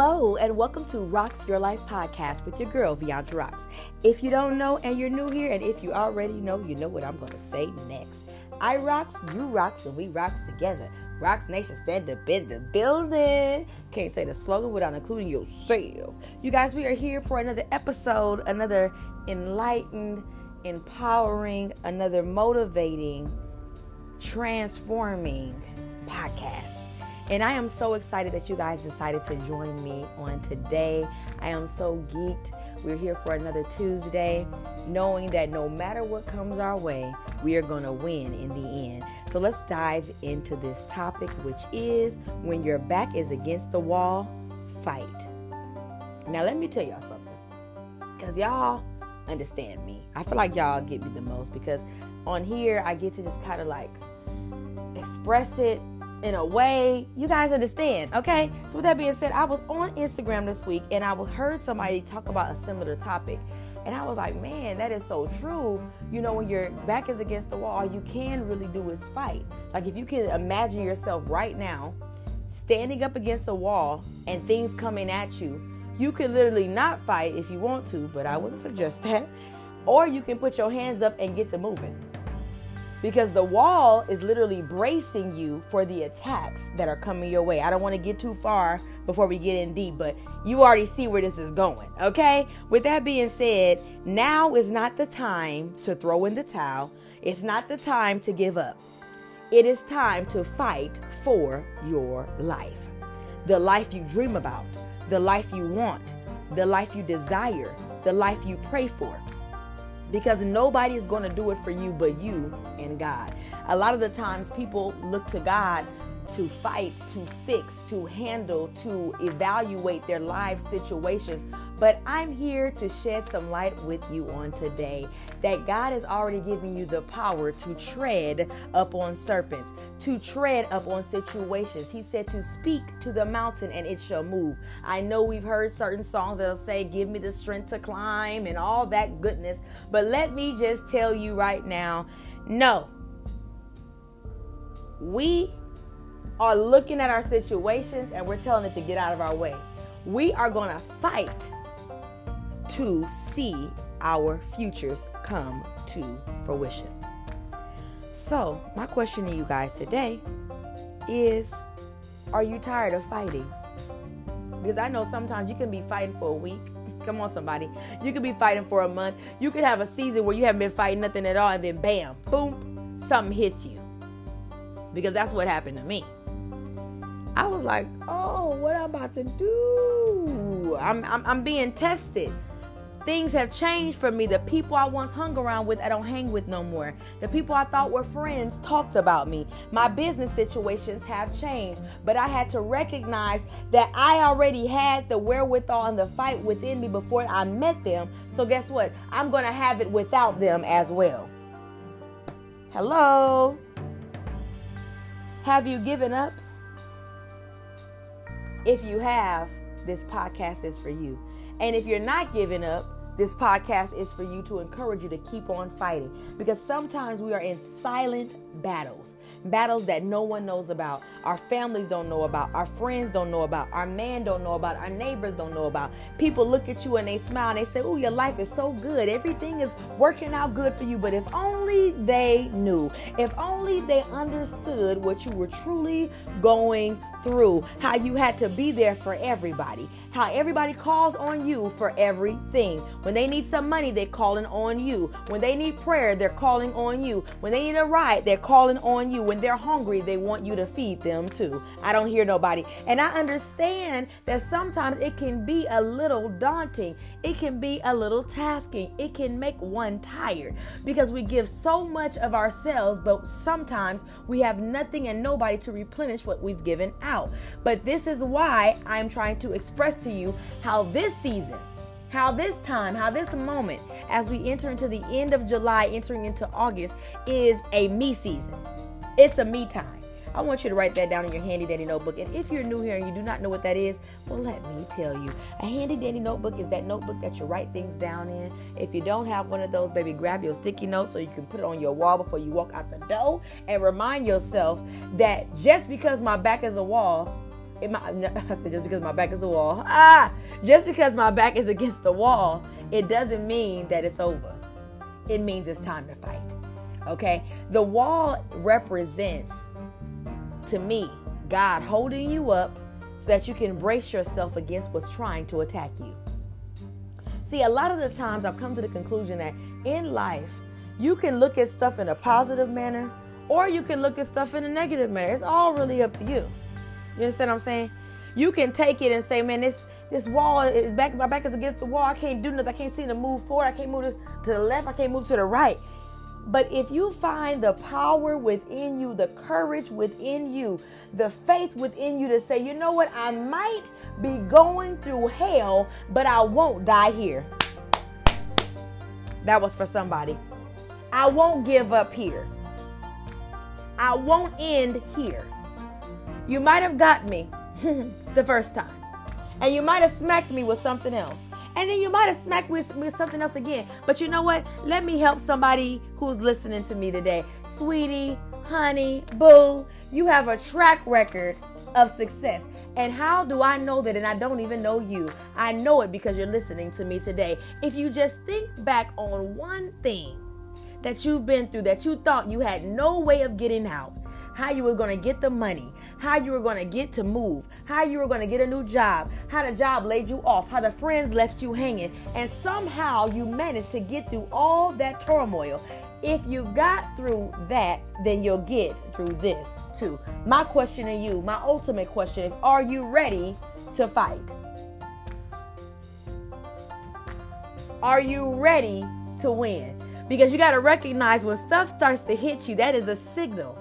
Hello, and welcome to Rocks Your Life podcast with your girl, Viandra Rocks. If you don't know and you're new here, and if you already know, you know what I'm going to say next. I rocks, you rocks, and we rocks together. Rocks Nation stand up in the building. Can't say the slogan without including yourself. You guys, we are here for another episode, another enlightened, empowering, another motivating, transforming podcast. And I am so excited that you guys decided to join me on today. I am so geeked. We're here for another Tuesday, knowing that no matter what comes our way, we are going to win in the end. So let's dive into this topic, which is when your back is against the wall, fight. Now, let me tell y'all something, because y'all understand me. I feel like y'all get me the most because on here, I get to just kind of like express it in a way you guys understand okay? So with that being said i was on instagram this week and i heard somebody talk about a similar topic. And i was like man that is so true. You know when your back is against the wall all you can really do is fight. Like if you can imagine yourself right now standing up against a wall and things coming at you you can literally not fight if you want to but i wouldn't suggest that. Or you can put your hands up and get to moving because the wall is literally bracing you for the attacks that are coming your way. I don't want to get too far before we get in deep, but you already see where this is going, okay? With that being said, now is not the time to throw in the towel. It's not the time to give up. It is time to fight for your life. The life you dream about, the life you want, the life you desire, the life you pray for because nobody is going to do it for you but you and God. A lot of the times people look to God to fight, to fix, to handle, to evaluate their life situations. But I'm here to shed some light with you on today that God has already given you the power to tread up on serpents, to tread up on situations. He said to speak to the mountain and it shall move. I know we've heard certain songs that'll say, Give me the strength to climb and all that goodness. But let me just tell you right now no. We are looking at our situations and we're telling it to get out of our way. We are going to fight to see our futures come to fruition. So, my question to you guys today is Are you tired of fighting? Because I know sometimes you can be fighting for a week. Come on, somebody. You could be fighting for a month. You could have a season where you haven't been fighting nothing at all, and then bam, boom, something hits you. Because that's what happened to me. I was like, oh, what am I'm about to do? I'm, I'm, I'm being tested. Things have changed for me. The people I once hung around with, I don't hang with no more. The people I thought were friends talked about me. My business situations have changed, but I had to recognize that I already had the wherewithal and the fight within me before I met them. So, guess what? I'm going to have it without them as well. Hello? Have you given up? If you have, this podcast is for you. And if you're not giving up, this podcast is for you to encourage you to keep on fighting because sometimes we are in silent battles battles that no one knows about, our families don't know about, our friends don't know about, our man don't know about, our neighbors don't know about. People look at you and they smile and they say, "Oh, your life is so good. Everything is working out good for you." But if only they knew, if only they understood what you were truly going through, how you had to be there for everybody, how everybody calls on you for everything. When they need some money, they're calling on you. When they need prayer, they're calling on you. When they need a ride, they're calling on you. When they're hungry, they want you to feed them too. I don't hear nobody. And I understand that sometimes it can be a little daunting, it can be a little tasking, it can make one tired because we give so much of ourselves, but sometimes we have nothing and nobody to replenish what we've given out. But this is why I'm trying to express to you how this season, how this time, how this moment, as we enter into the end of July, entering into August, is a me season. It's a me time. I want you to write that down in your handy dandy notebook. And if you're new here and you do not know what that is, well, let me tell you. A handy dandy notebook is that notebook that you write things down in. If you don't have one of those, baby, grab your sticky notes so you can put it on your wall before you walk out the door and remind yourself that just because my back is a wall, my, I said just because my back is a wall. Ah, just because my back is against the wall, it doesn't mean that it's over. It means it's time to fight. Okay? The wall represents to me God holding you up so that you can brace yourself against what's trying to attack you. See, a lot of the times I've come to the conclusion that in life, you can look at stuff in a positive manner or you can look at stuff in a negative manner. It's all really up to you. You understand what I'm saying? You can take it and say, man, this this wall is back, my back is against the wall. I can't do nothing. I can't seem to move forward. I can't move to the left. I can't move to the right. But if you find the power within you, the courage within you, the faith within you to say, you know what, I might be going through hell, but I won't die here. That was for somebody. I won't give up here. I won't end here. You might have got me the first time, and you might have smacked me with something else. And then you might have smacked with, with something else again. But you know what? Let me help somebody who's listening to me today. Sweetie, honey, boo, you have a track record of success. And how do I know that? And I don't even know you. I know it because you're listening to me today. If you just think back on one thing that you've been through that you thought you had no way of getting out, how you were going to get the money, how you were going to get to move, how you were going to get a new job, how the job laid you off, how the friends left you hanging, and somehow you managed to get through all that turmoil. If you got through that, then you'll get through this too. My question to you, my ultimate question is Are you ready to fight? Are you ready to win? Because you got to recognize when stuff starts to hit you, that is a signal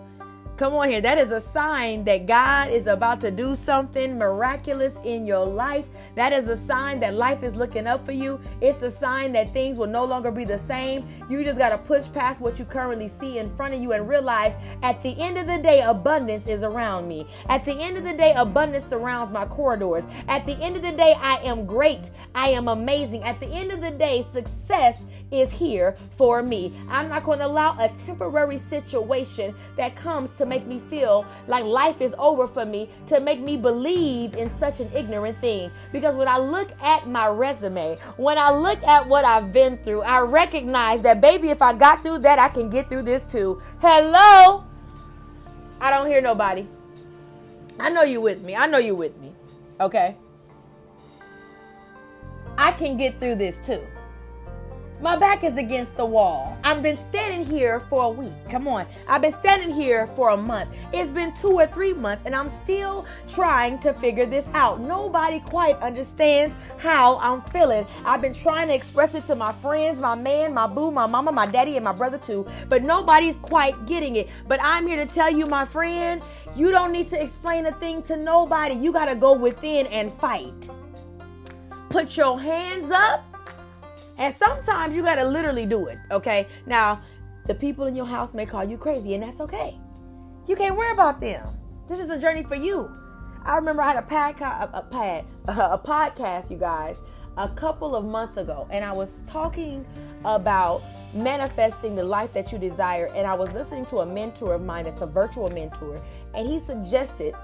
Come on here. That is a sign that God is about to do something miraculous in your life. That is a sign that life is looking up for you. It's a sign that things will no longer be the same. You just got to push past what you currently see in front of you and realize at the end of the day, abundance is around me. At the end of the day, abundance surrounds my corridors. At the end of the day, I am great. I am amazing. At the end of the day, success is here for me. I'm not going to allow a temporary situation that comes to make me feel like life is over for me to make me believe in such an ignorant thing. Because when I look at my resume, when I look at what I've been through, I recognize that, baby, if I got through that, I can get through this too. Hello? I don't hear nobody. I know you with me. I know you with me. Okay? I can get through this too. My back is against the wall. I've been standing here for a week. Come on. I've been standing here for a month. It's been two or three months, and I'm still trying to figure this out. Nobody quite understands how I'm feeling. I've been trying to express it to my friends, my man, my boo, my mama, my daddy, and my brother too, but nobody's quite getting it. But I'm here to tell you, my friend, you don't need to explain a thing to nobody. You got to go within and fight. Put your hands up and sometimes you got to literally do it, okay? Now, the people in your house may call you crazy, and that's okay. You can't worry about them. This is a journey for you. I remember I had a, pad, a, pad, a podcast, you guys, a couple of months ago, and I was talking about manifesting the life that you desire. And I was listening to a mentor of mine that's a virtual mentor, and he suggested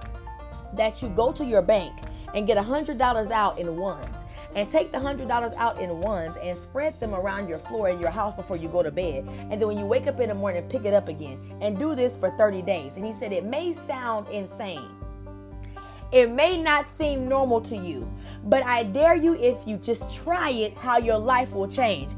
that you go to your bank and get a $100 out in ones and take the hundred dollars out in ones and spread them around your floor in your house before you go to bed. And then when you wake up in the morning, pick it up again and do this for 30 days. And he said it may sound insane. It may not seem normal to you, but I dare you if you just try it, how your life will change.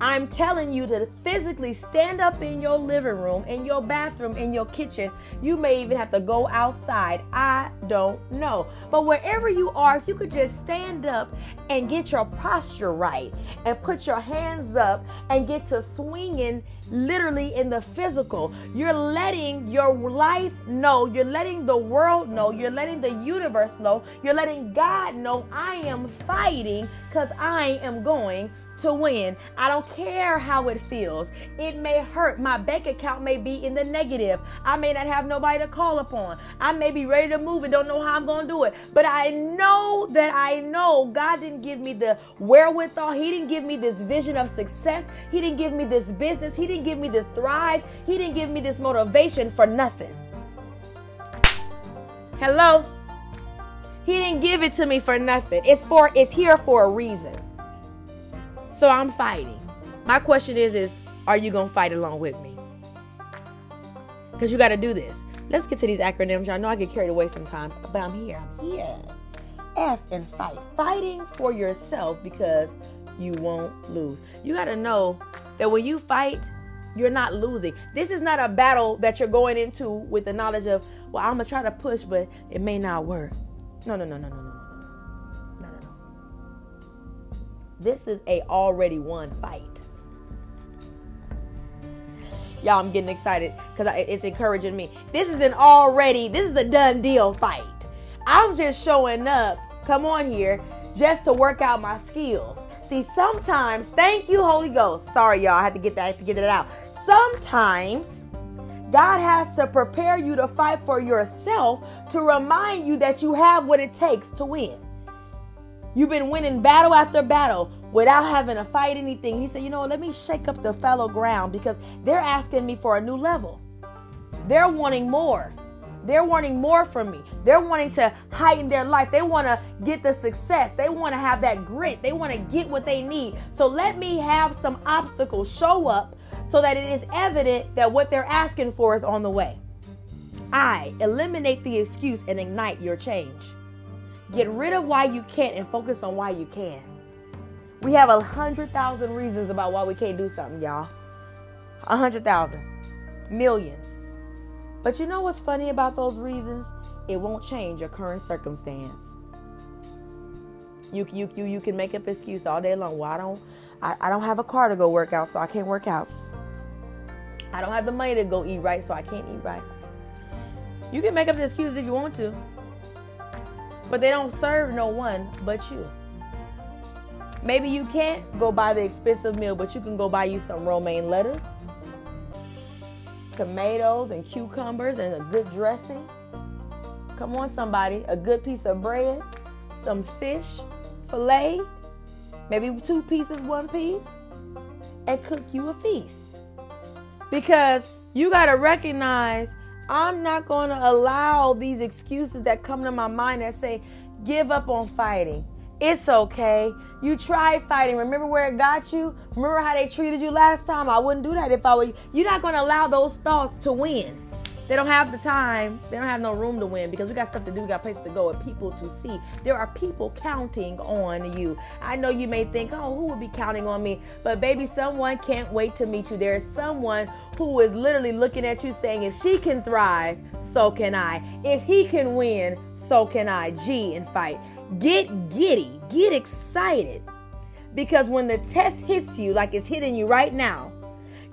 I'm telling you to physically stand up in your living room, in your bathroom, in your kitchen. You may even have to go outside. I don't know. But wherever you are, if you could just stand up and get your posture right and put your hands up and get to swinging literally in the physical, you're letting your life know, you're letting the world know, you're letting the universe know, you're letting God know I am fighting because I am going to win. I don't care how it feels. It may hurt. My bank account may be in the negative. I may not have nobody to call upon. I may be ready to move and don't know how I'm going to do it. But I know that I know God didn't give me the wherewithal. He didn't give me this vision of success. He didn't give me this business. He didn't give me this thrive. He didn't give me this motivation for nothing. Hello? He didn't give it to me for nothing. It's for it's here for a reason. So I'm fighting. My question is is are you going to fight along with me? Cuz you got to do this. Let's get to these acronyms. Y'all know I get carried away sometimes, but I'm here. I'm here. F and fight. Fighting for yourself because you won't lose. You got to know that when you fight, you're not losing. This is not a battle that you're going into with the knowledge of, well, I'm going to try to push, but it may not work. No, no, no, no, no, no, no. No, This is a already won fight. Y'all, I'm getting excited because it's encouraging me. This is an already, this is a done deal fight. I'm just showing up, come on here, just to work out my skills. See, sometimes, thank you, Holy Ghost. Sorry, y'all, I had to get that, to get it out. Sometimes God has to prepare you to fight for yourself to remind you that you have what it takes to win. You've been winning battle after battle without having to fight anything. He said, You know, let me shake up the fallow ground because they're asking me for a new level. They're wanting more. They're wanting more from me. They're wanting to heighten their life. They want to get the success. They want to have that grit. They want to get what they need. So let me have some obstacles show up so that it is evident that what they're asking for is on the way. I eliminate the excuse and ignite your change. Get rid of why you can't and focus on why you can. We have a hundred thousand reasons about why we can't do something, y'all. A hundred thousand, millions. But you know what's funny about those reasons? It won't change your current circumstance. You, you, you, you can make up excuse all day long. Well, I don't, I, I don't have a car to go work out, so I can't work out. I don't have the money to go eat right, so I can't eat right. You can make up the excuses if you want to, but they don't serve no one but you. Maybe you can't go buy the expensive meal, but you can go buy you some romaine lettuce, tomatoes, and cucumbers, and a good dressing. Come on, somebody, a good piece of bread, some fish, fillet, maybe two pieces, one piece, and cook you a feast. Because you got to recognize I'm not going to allow these excuses that come to my mind that say, give up on fighting. It's okay. You tried fighting. Remember where it got you? Remember how they treated you last time? I wouldn't do that if I were you. You're not going to allow those thoughts to win. They don't have the time. They don't have no room to win because we got stuff to do. We got places to go and people to see. There are people counting on you. I know you may think, oh, who would be counting on me? But baby, someone can't wait to meet you. There is someone who is literally looking at you saying, if she can thrive, so can I. If he can win, so can I. G and fight. Get giddy. Get excited. Because when the test hits you like it's hitting you right now,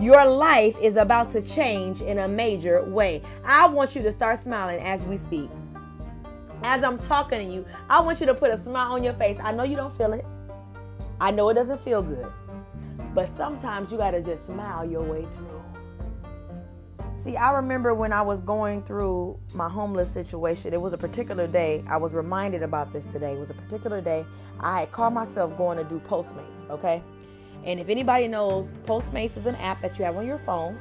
your life is about to change in a major way. I want you to start smiling as we speak. As I'm talking to you, I want you to put a smile on your face. I know you don't feel it. I know it doesn't feel good. But sometimes you got to just smile your way through. See, I remember when I was going through my homeless situation, it was a particular day. I was reminded about this today. It was a particular day. I had called myself going to do Postmates, okay? And if anybody knows, Postmates is an app that you have on your phone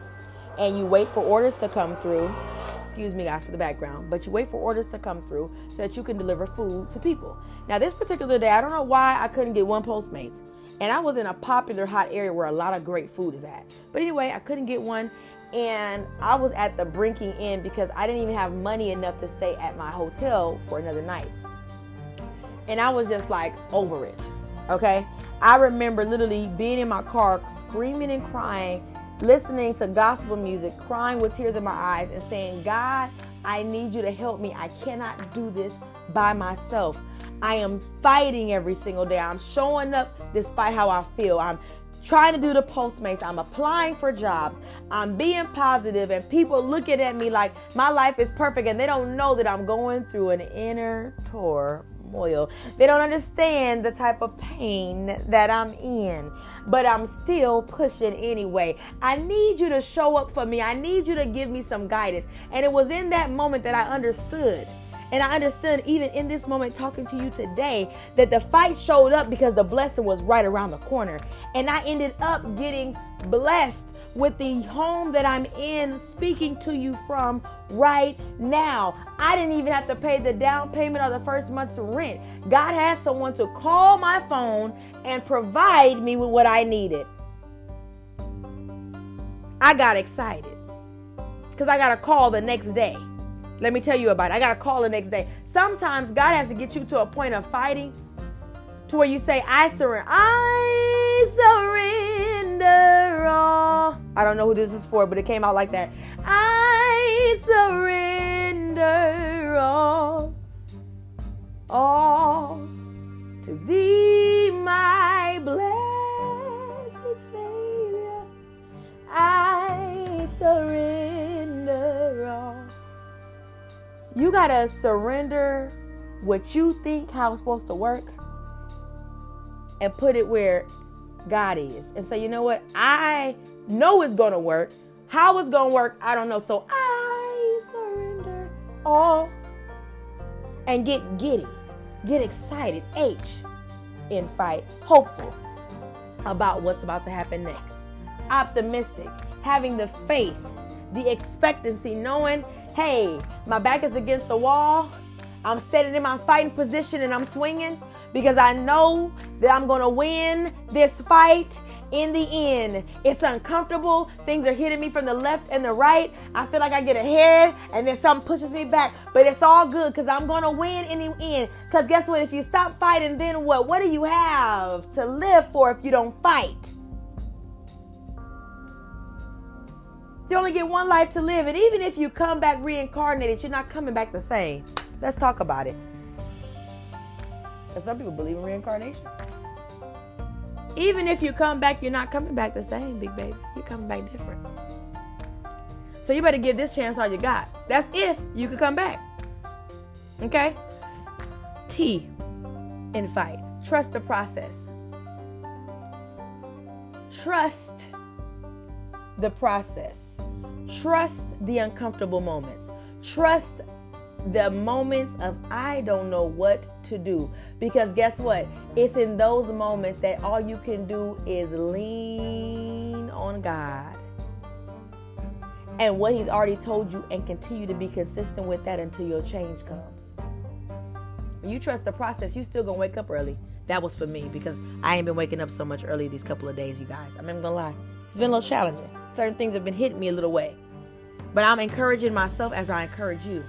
and you wait for orders to come through. Excuse me, guys, for the background, but you wait for orders to come through so that you can deliver food to people. Now, this particular day, I don't know why I couldn't get one Postmates. And I was in a popular hot area where a lot of great food is at. But anyway, I couldn't get one. And I was at the brinking end because I didn't even have money enough to stay at my hotel for another night. And I was just like over it. Okay. I remember literally being in my car, screaming and crying, listening to gospel music, crying with tears in my eyes, and saying, God, I need you to help me. I cannot do this by myself. I am fighting every single day. I'm showing up despite how I feel. I'm trying to do the Postmates. I'm applying for jobs. I'm being positive, and people looking at me like my life is perfect, and they don't know that I'm going through an inner tour turmoil. They don't understand the type of pain that I'm in, but I'm still pushing anyway. I need you to show up for me. I need you to give me some guidance. And it was in that moment that I understood. And I understood even in this moment talking to you today that the fight showed up because the blessing was right around the corner. And I ended up getting blessed with the home that I'm in speaking to you from right now. I didn't even have to pay the down payment or the first month's rent. God had someone to call my phone and provide me with what I needed. I got excited because I got a call the next day. Let me tell you about it. I got a call the next day. Sometimes God has to get you to a point of fighting to where you say, I surrender. I surrender I don't know who this is for, but it came out like that. I surrender all. All to thee, my blessed Savior. I surrender all. You got to surrender what you think how it's supposed to work and put it where God is and say, you know what? I know it's going to work. How it's going to work, I don't know. So I surrender all and get giddy, get excited, H, in fight, hopeful about what's about to happen next, optimistic, having the faith, the expectancy, knowing, hey, my back is against the wall. I'm standing in my fighting position and I'm swinging because I know that I'm going to win this fight in the end. It's uncomfortable. Things are hitting me from the left and the right. I feel like I get ahead and then something pushes me back. But it's all good because I'm going to win in the end. Because guess what? If you stop fighting, then what? What do you have to live for if you don't fight? You only get one life to live. And even if you come back reincarnated, you're not coming back the same. Let's talk about it. Because some people believe in reincarnation. Even if you come back, you're not coming back the same, big baby. You're coming back different. So you better give this chance all you got. That's if you could come back. Okay? T in fight. Trust the process. Trust the process. Trust the uncomfortable moments. Trust the moments of I don't know what to do. Because guess what? It's in those moments that all you can do is lean on God and what He's already told you and continue to be consistent with that until your change comes. When you trust the process, you still gonna wake up early. That was for me because I ain't been waking up so much early these couple of days, you guys. I'm not gonna lie. It's been a little challenging. Certain things have been hitting me a little way. But I'm encouraging myself as I encourage you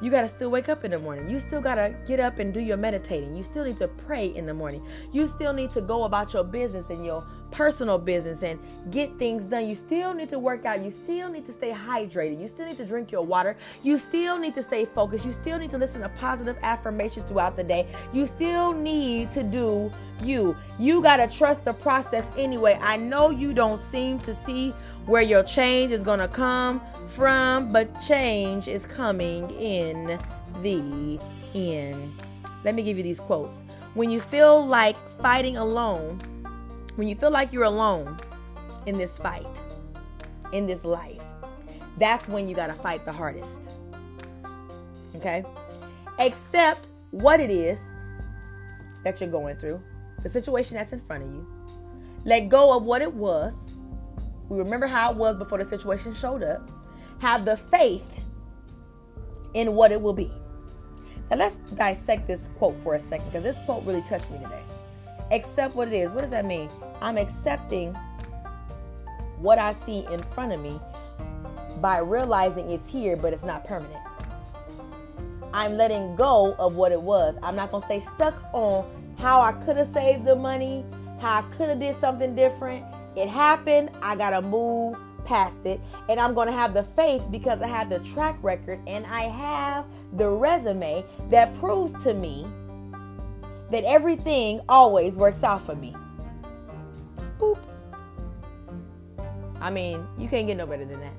you got to still wake up in the morning. You still got to get up and do your meditating. You still need to pray in the morning. You still need to go about your business and your personal business and get things done. You still need to work out. You still need to stay hydrated. You still need to drink your water. You still need to stay focused. You still need to listen to positive affirmations throughout the day. You still need to do you. You got to trust the process anyway. I know you don't seem to see where your change is going to come from, but change is coming in the end. Let me give you these quotes. When you feel like fighting alone, when you feel like you're alone in this fight, in this life, that's when you got to fight the hardest. Okay? Accept what it is that you're going through, the situation that's in front of you. Let go of what it was. We remember how it was before the situation showed up have the faith in what it will be. Now let's dissect this quote for a second because this quote really touched me today. Accept what it is. What does that mean? I'm accepting what I see in front of me by realizing it's here, but it's not permanent. I'm letting go of what it was. I'm not to stay stuck on how I could have saved the money, how I could have did something different. It happened. I got to move past it and I'm going to have the faith because I have the track record and I have the resume that proves to me that everything always works out for me. Boop. I mean, you can't get no better than that.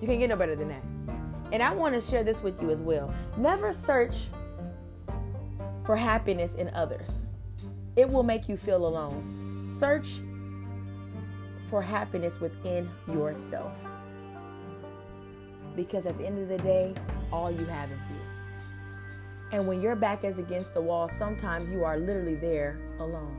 You can't get no better than that. And I want to share this with you as well. Never search for happiness in others. It will make you feel alone. Search for happiness within yourself. Because at the end of the day, all you have is you. And when your back is against the wall, sometimes you are literally there alone.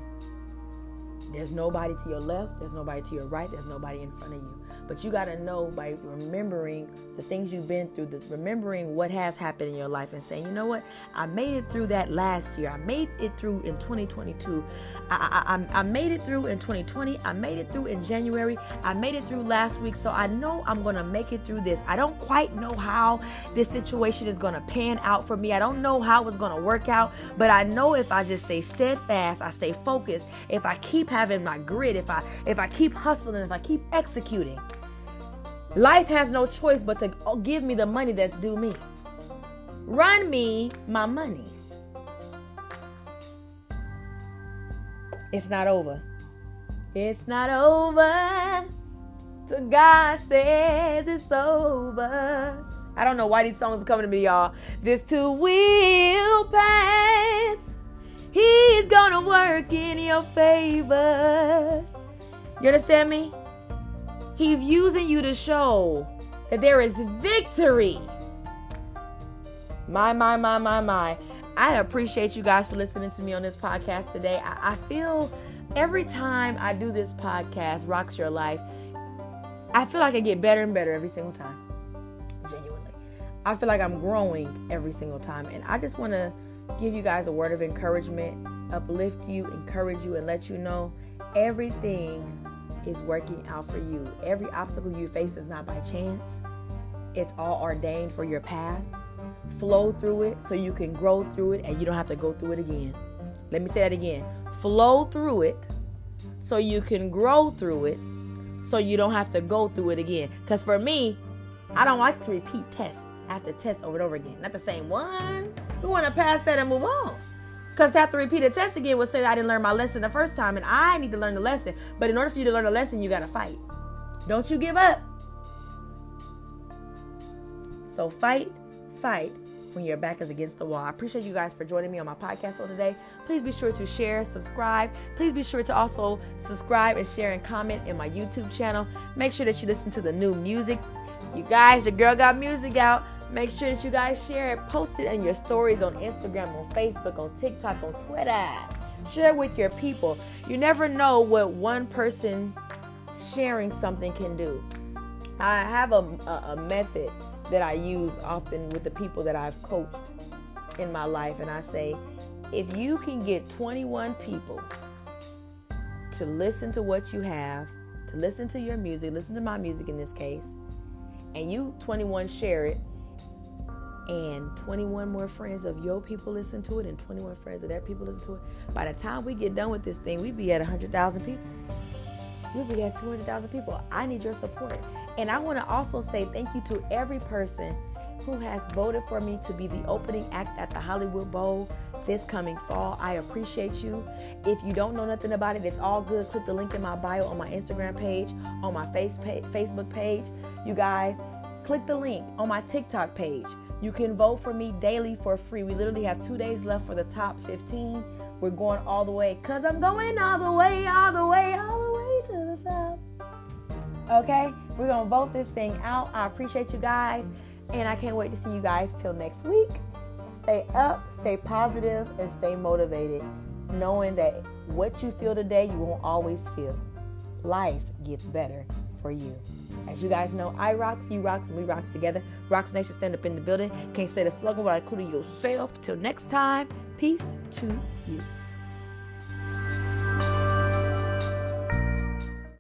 There's nobody to your left, there's nobody to your right, there's nobody in front of you. But you got to know by remembering the things you've been through, the, remembering what has happened in your life, and saying, you know what, I made it through that last year. I made it through in 2022. I, I, I made it through in 2020. I made it through in January. I made it through last week. So I know I'm going to make it through this. I don't quite know how this situation is going to pan out for me. I don't know how it's going to work out, but I know if I just stay steadfast, I stay focused, if I keep having my grit, if I if I keep hustling, if I keep executing, Life has no choice but to give me the money that's due me. Run me my money. It's not over. It's not over. Till God says it's over. I don't know why these songs are coming to me, y'all. This too will pass. He's gonna work in your favor. You understand me? He's using you to show that there is victory. My, my, my, my, my. I appreciate you guys for listening to me on this podcast today. I, I feel every time I do this podcast, Rocks Your Life, I feel like I get better and better every single time. Genuinely. I feel like I'm growing every single time. And I just want to give you guys a word of encouragement, uplift you, encourage you, and let you know everything is working out for you. Every obstacle you face is not by chance, it's all ordained for your path. Flow through it so you can grow through it and you don't have to go through it again. Let me say that again. Flow through it so you can grow through it so you don't have to go through it again. Because for me, I don't like to repeat tests I have to test over and over again. Not the same one. We want to pass that and move on. Because to have to repeat a test again would say I didn't learn my lesson the first time, and I need to learn the lesson. But in order for you to learn the lesson, you got to fight. Don't you give up. So fight, fight when your back is against the wall. I appreciate you guys for joining me on my podcast today. Please be sure to share, subscribe. Please be sure to also subscribe and share and comment in my YouTube channel. Make sure that you listen to the new music. You guys, the girl got music out. Make sure that you guys share it, post it in your stories on Instagram, on Facebook, on TikTok, on Twitter. Share it with your people. You never know what one person sharing something can do. I have a, a, a method that I use often with the people that I've coached in my life, and I say, if you can get 21 people to listen to what you have, to listen to your music, listen to my music in this case, and you 21 share it, and 21 more friends of your people listen to it, and 21 friends of their people listen to it. By the time we get done with this thing, we be at 100,000 people. We'll be at 200,000 people. I need your support. And I want to also say thank you to every person who has voted for me to be the opening act at the Hollywood Bowl this coming fall. I appreciate you. If you don't know nothing about it, it's all good. Click the link in my bio on my Instagram page, on my face Facebook page. You guys, click the link on my TikTok page. You can vote for me daily for free. We literally have two days left for the top 15. We're going all the way because I'm going all the way, all the way, all the way to the top. Okay? We're going to vote this thing out. I appreciate you guys. And I can't wait to see you guys till next week. Stay up, stay positive, and stay motivated, knowing that what you feel today, you won't always feel. Life gets better for you. As you guys know, I rocks, you rocks, and we rocks together. Rocks Nation stand up in the building. Can't say the slogan without including yourself. Till next time, peace to you.